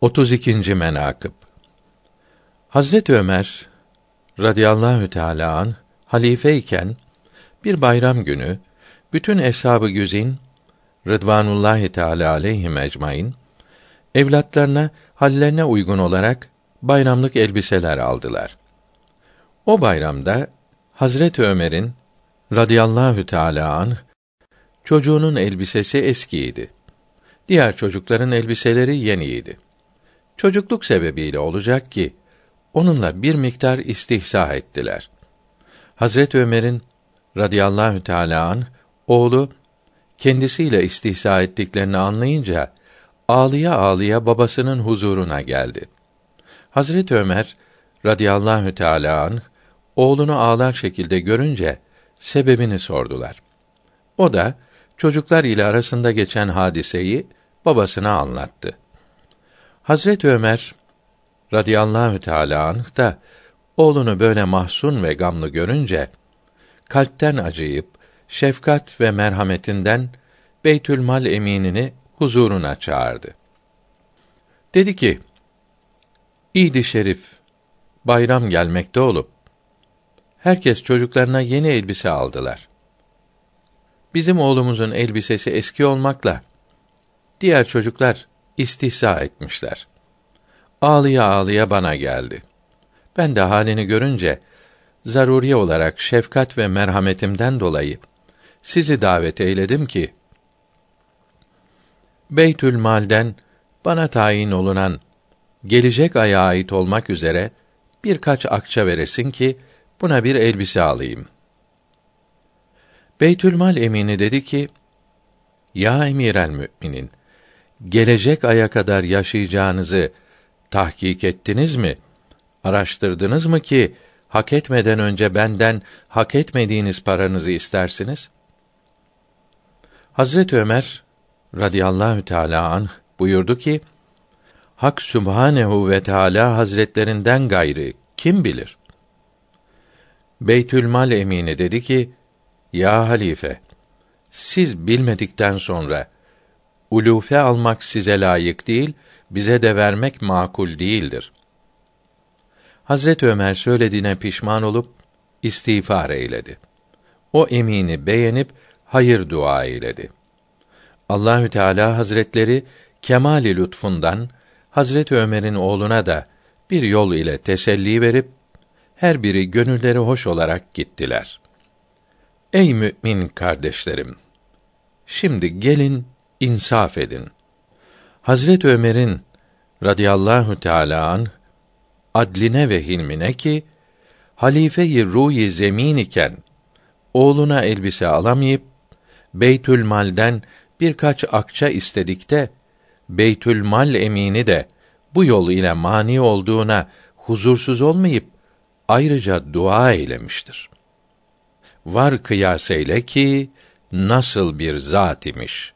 32. menakıb Hazret Ömer radıyallahu teala an halifeyken bir bayram günü bütün eshab-ı güzin Rıdvanullahi Teala aleyhim ecmaîn evlatlarına hallerine uygun olarak bayramlık elbiseler aldılar. O bayramda Hazret Ömer'in radıyallahu teala an çocuğunun elbisesi eskiydi. Diğer çocukların elbiseleri yeniydi. Çocukluk sebebiyle olacak ki onunla bir miktar istihza ettiler. Hazret Ömer'in radıyallahu teala an oğlu kendisiyle istihza ettiklerini anlayınca ağlıya ağlıya babasının huzuruna geldi. Hazret Ömer radıyallahu teala an oğlunu ağlar şekilde görünce sebebini sordular. O da çocuklar ile arasında geçen hadiseyi babasına anlattı. Hazret Ömer radıyallahu teala anh da oğlunu böyle mahzun ve gamlı görünce kalpten acıyıp şefkat ve merhametinden Beytülmal eminini huzuruna çağırdı. Dedi ki: İdi Şerif bayram gelmekte olup herkes çocuklarına yeni elbise aldılar. Bizim oğlumuzun elbisesi eski olmakla diğer çocuklar istihza etmişler. Ağlıya ağlıya bana geldi. Ben de halini görünce zaruri olarak şefkat ve merhametimden dolayı sizi davet eyledim ki Beytül Mal'den bana tayin olunan gelecek aya ait olmak üzere birkaç akça veresin ki buna bir elbise alayım. Beytülmal emini dedi ki: Ya emirel müminin, gelecek aya kadar yaşayacağınızı tahkik ettiniz mi? Araştırdınız mı ki hak etmeden önce benden hak etmediğiniz paranızı istersiniz? Hazret Ömer radıyallahu teala anh buyurdu ki: Hak Sübhanehu ve Teala Hazretlerinden gayrı kim bilir? Beytülmal emini dedi ki: Ya halife, siz bilmedikten sonra ulufe almak size layık değil, bize de vermek makul değildir. Hazret Ömer söylediğine pişman olup istiğfar eyledi. O emini beğenip hayır dua eyledi. Allahü Teala Hazretleri kemali lütfundan Hazret Ömer'in oğluna da bir yol ile teselli verip her biri gönülleri hoş olarak gittiler. Ey mümin kardeşlerim! Şimdi gelin insaf edin. Hazret Ömer'in radıyallahu teala an adline ve hilmine ki halife-i ruhi zemin iken oğluna elbise alamayıp Beytül Mal'den birkaç akça istedikte Beytül Mal emini de bu yol ile mani olduğuna huzursuz olmayıp ayrıca dua eylemiştir. Var kıyas eyle ki nasıl bir zat imiş.